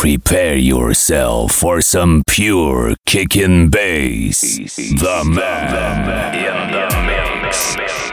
prepare yourself for some pure kicking bass. The man in the mix.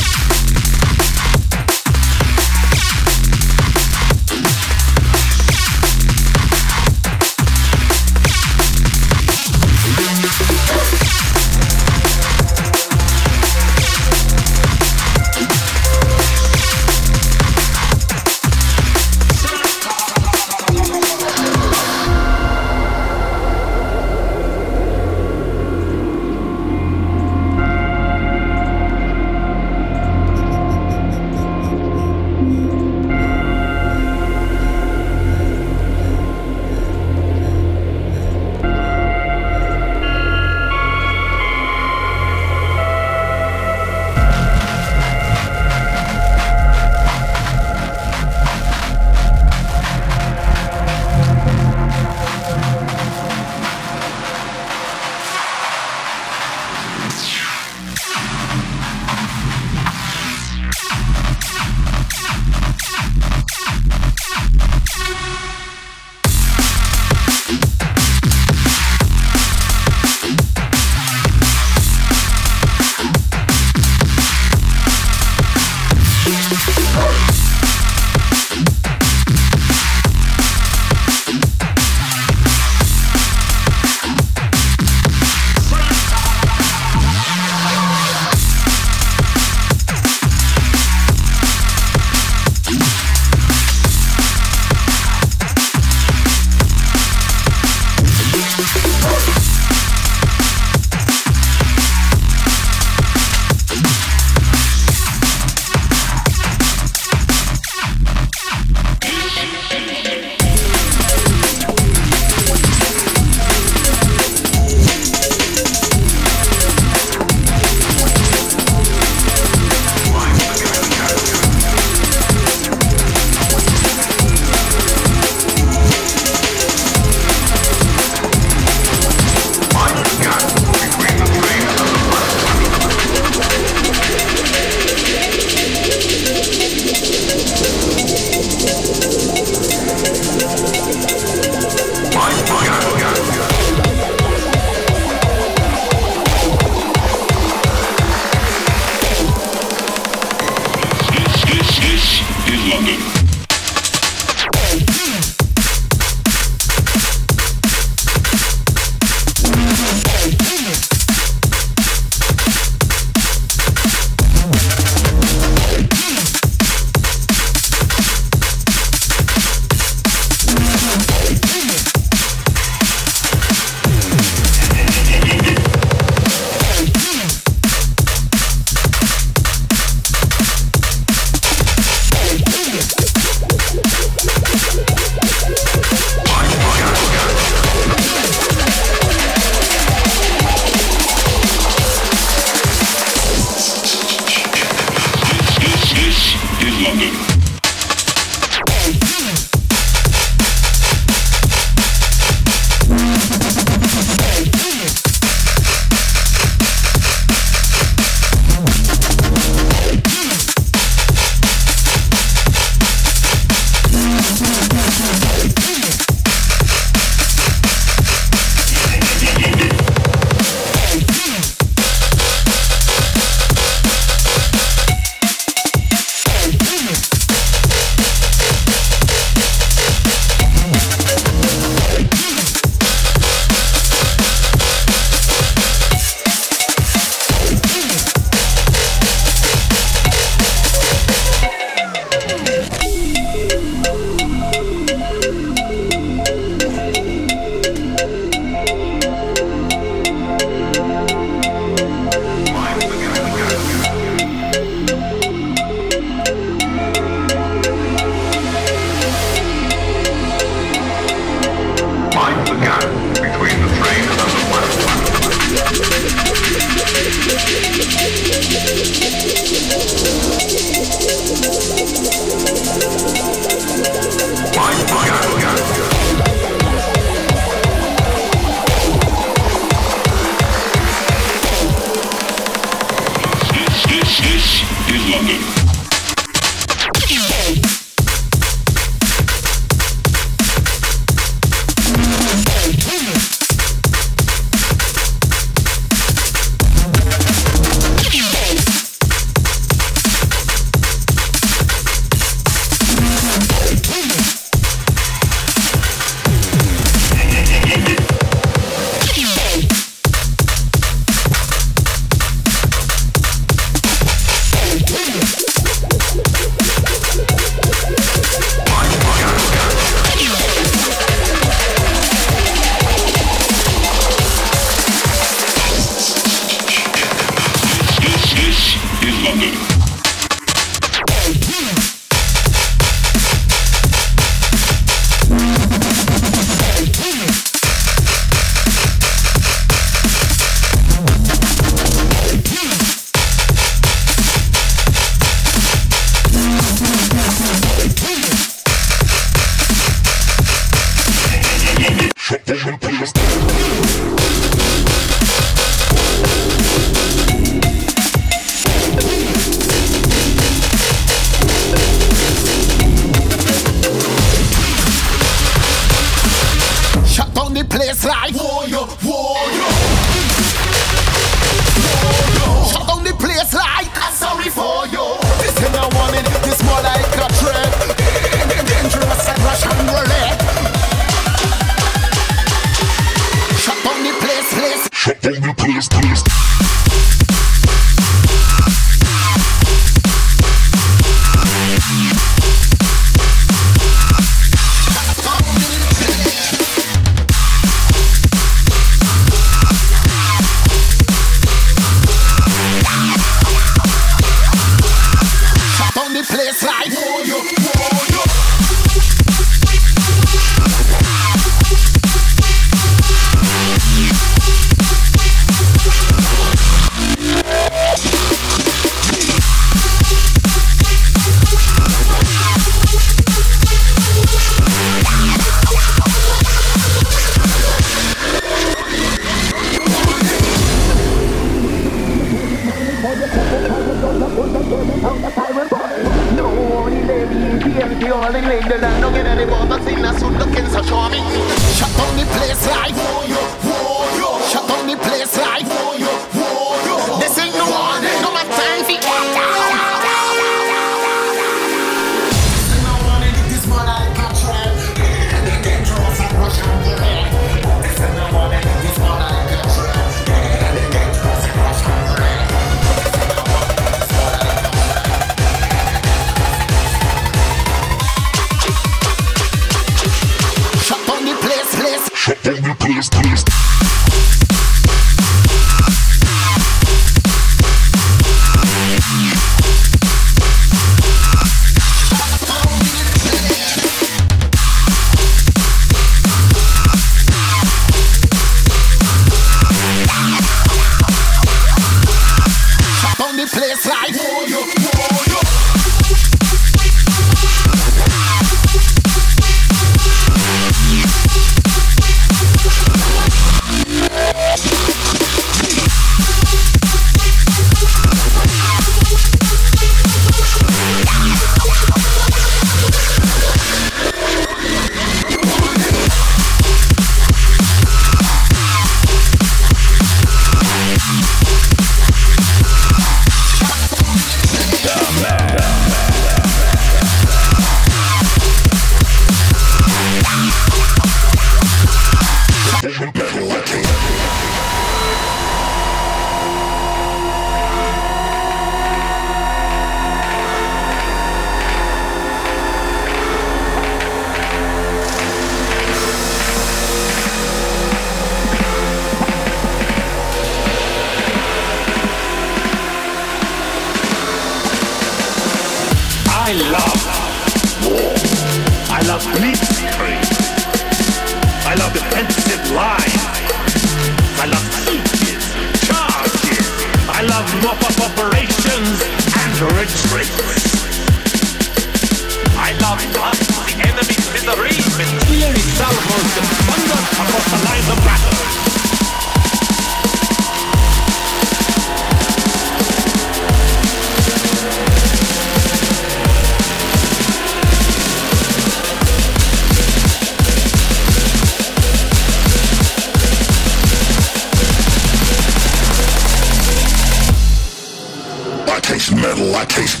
I taste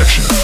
Avoid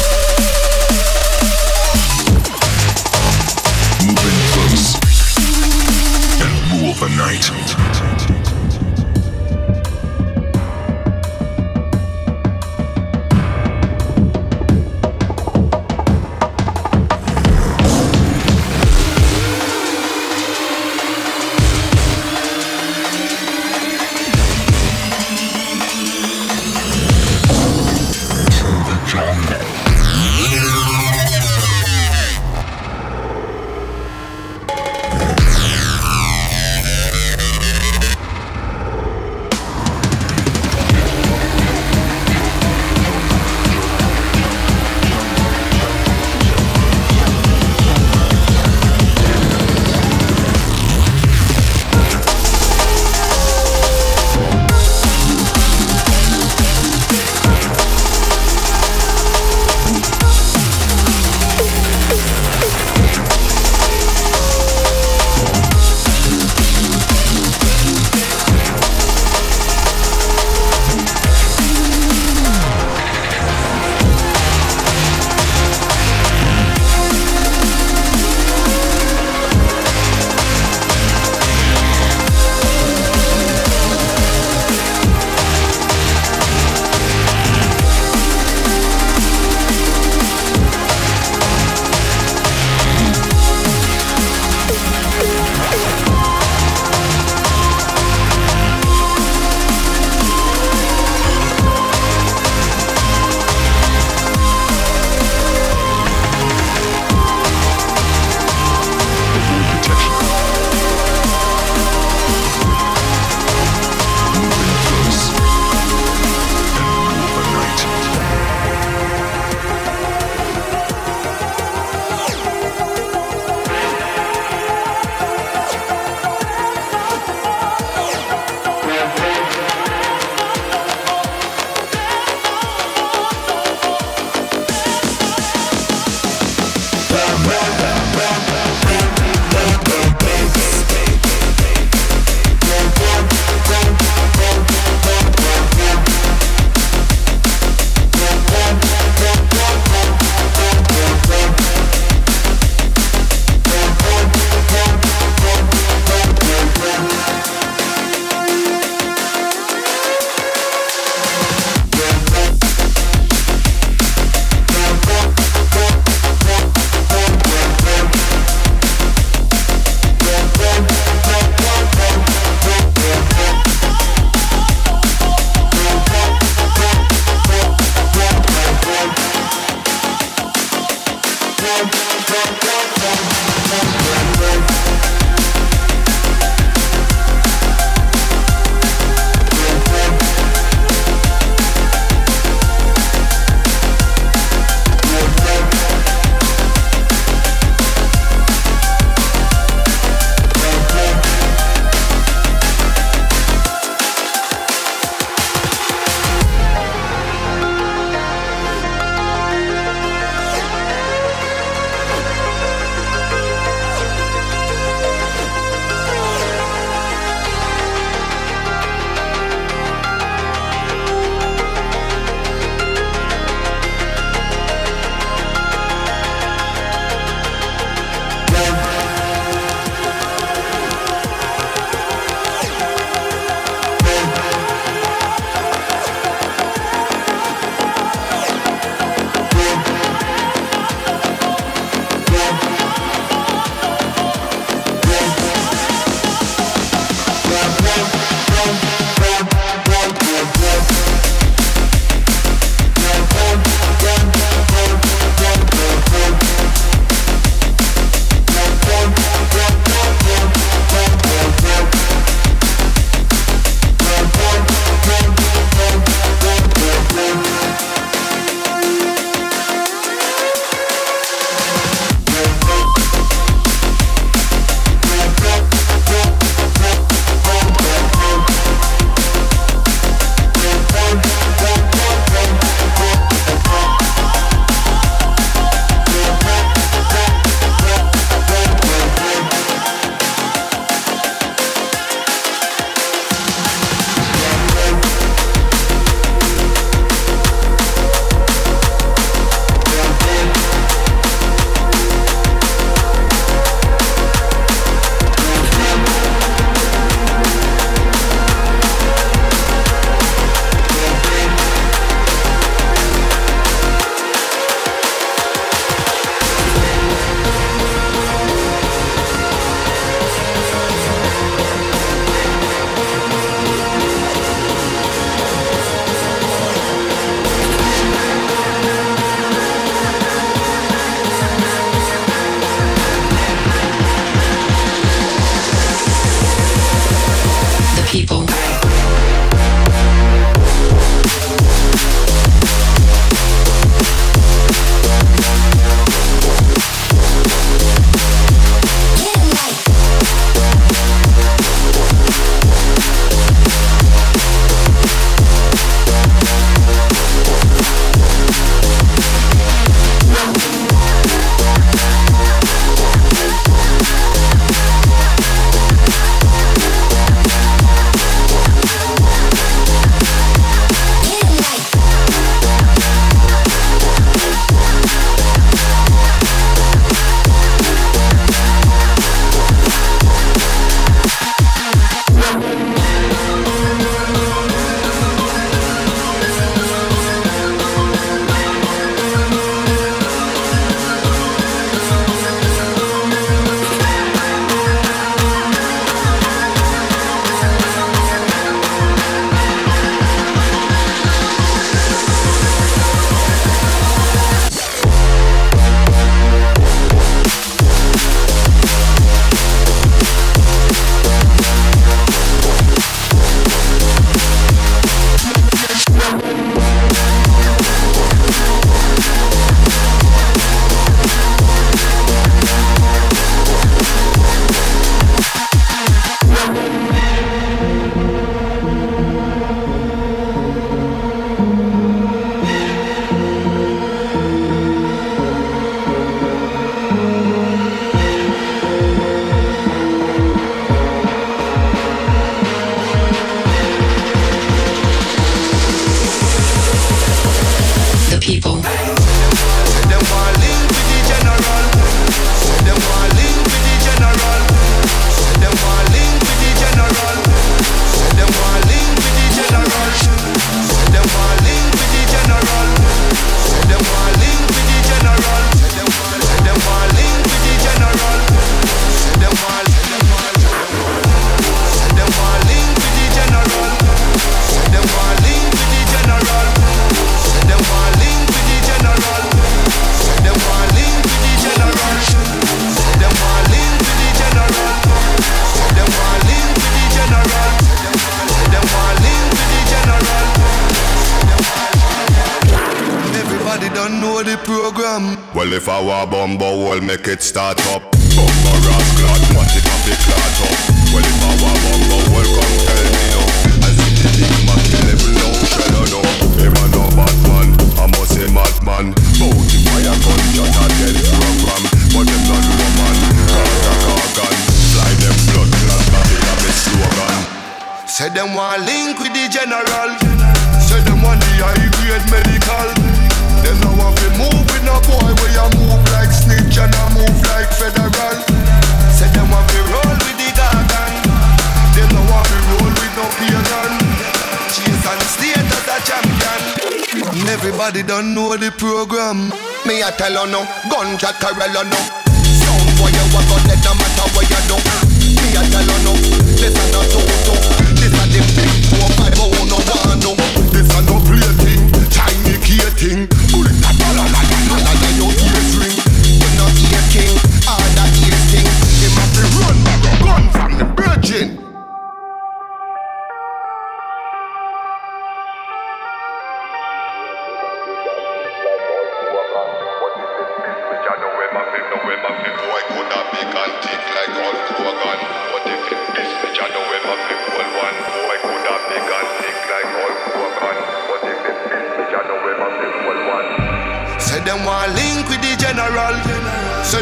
Everybody don't know the program. Me I tell you no, gunshot Corella no. Sound boy you walk on let no matter what you do. Me I tell you no, this a no toto. This a the big four five oh no one no. This a no play thing, tiny key thing.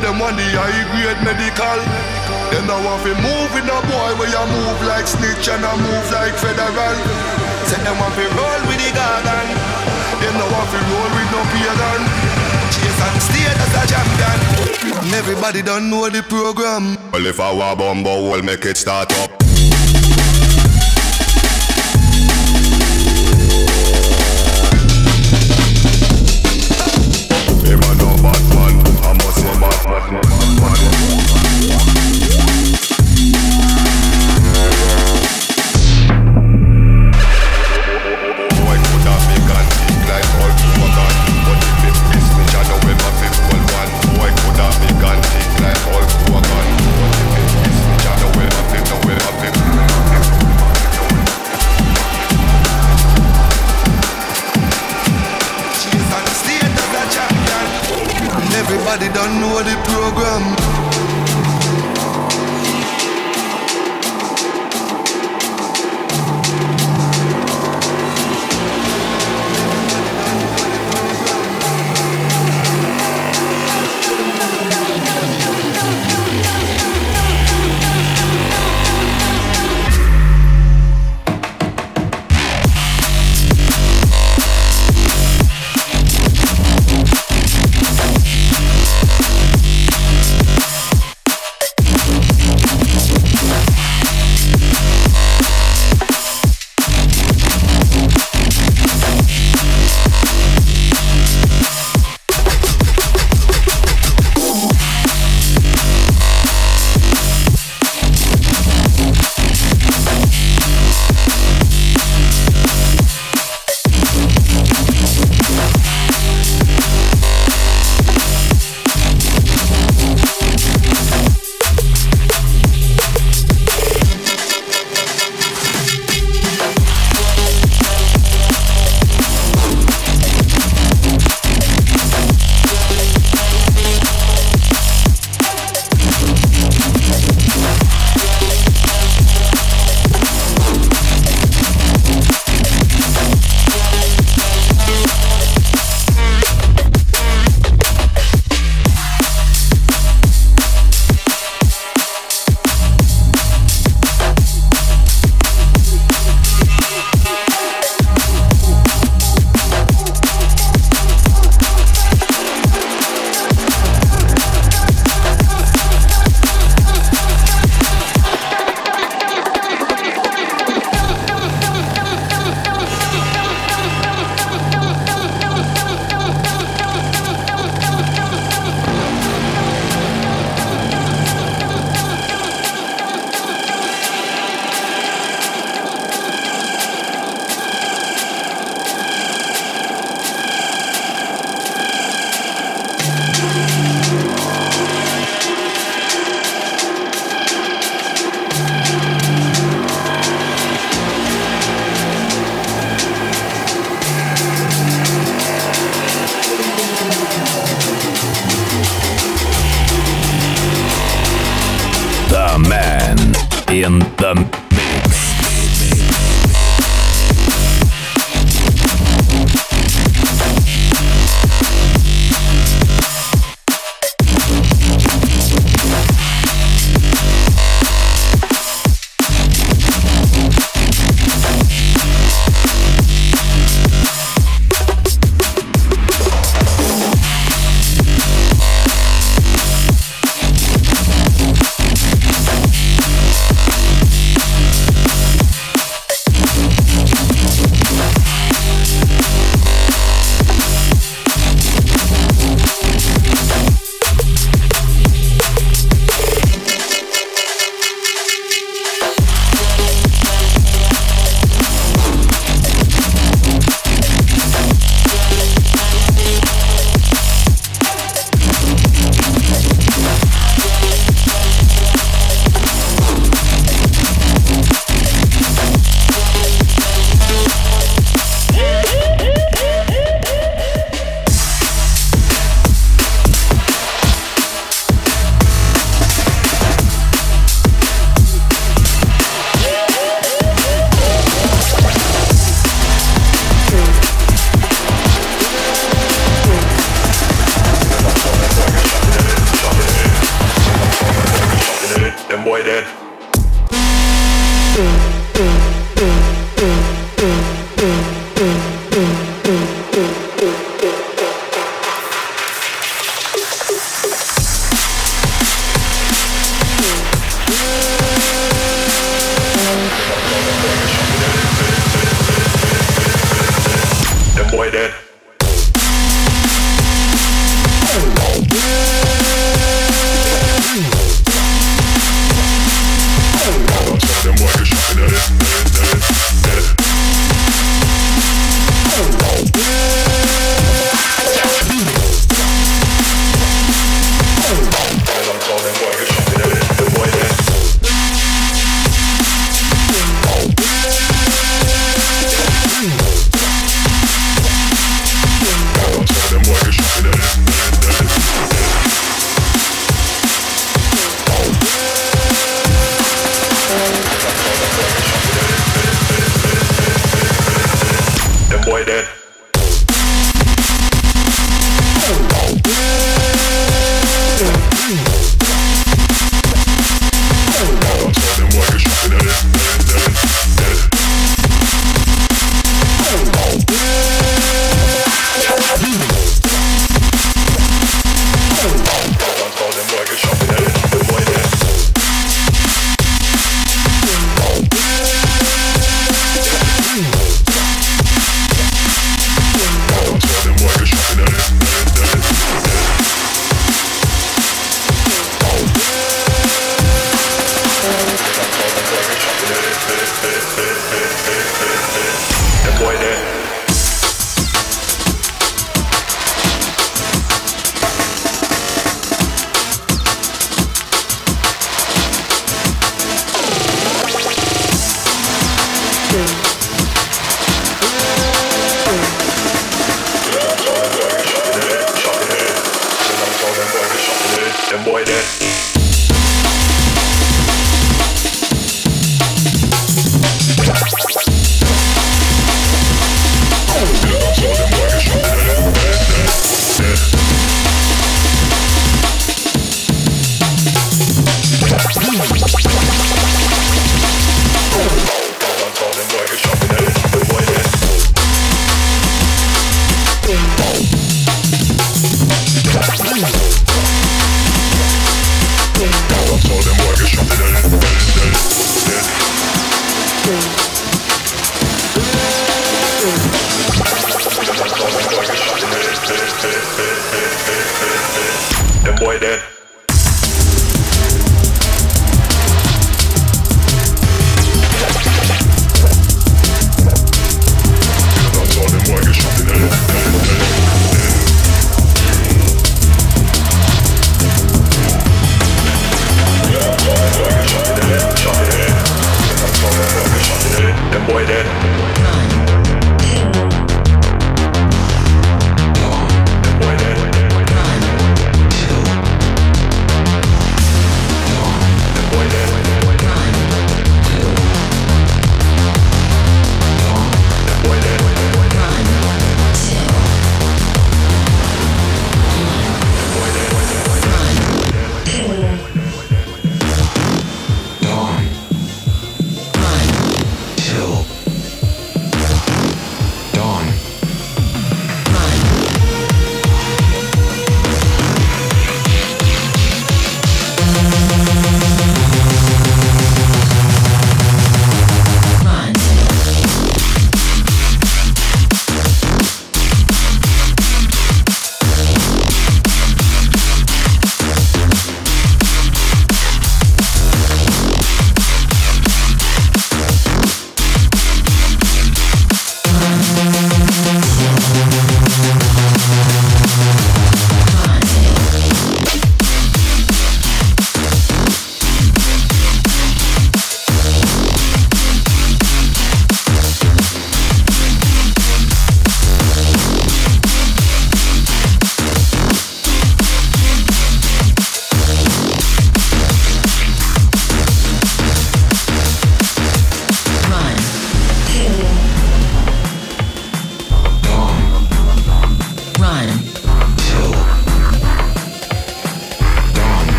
On the high grade medical. Then now want fi move with no boy where you move like snitch and I move like federal. Say them want fi roll with the garden. Them now want fi roll with no pagan. Chase and stay as a champion. Everybody don't know the program. Well if I were bumbo, we'll make it start up.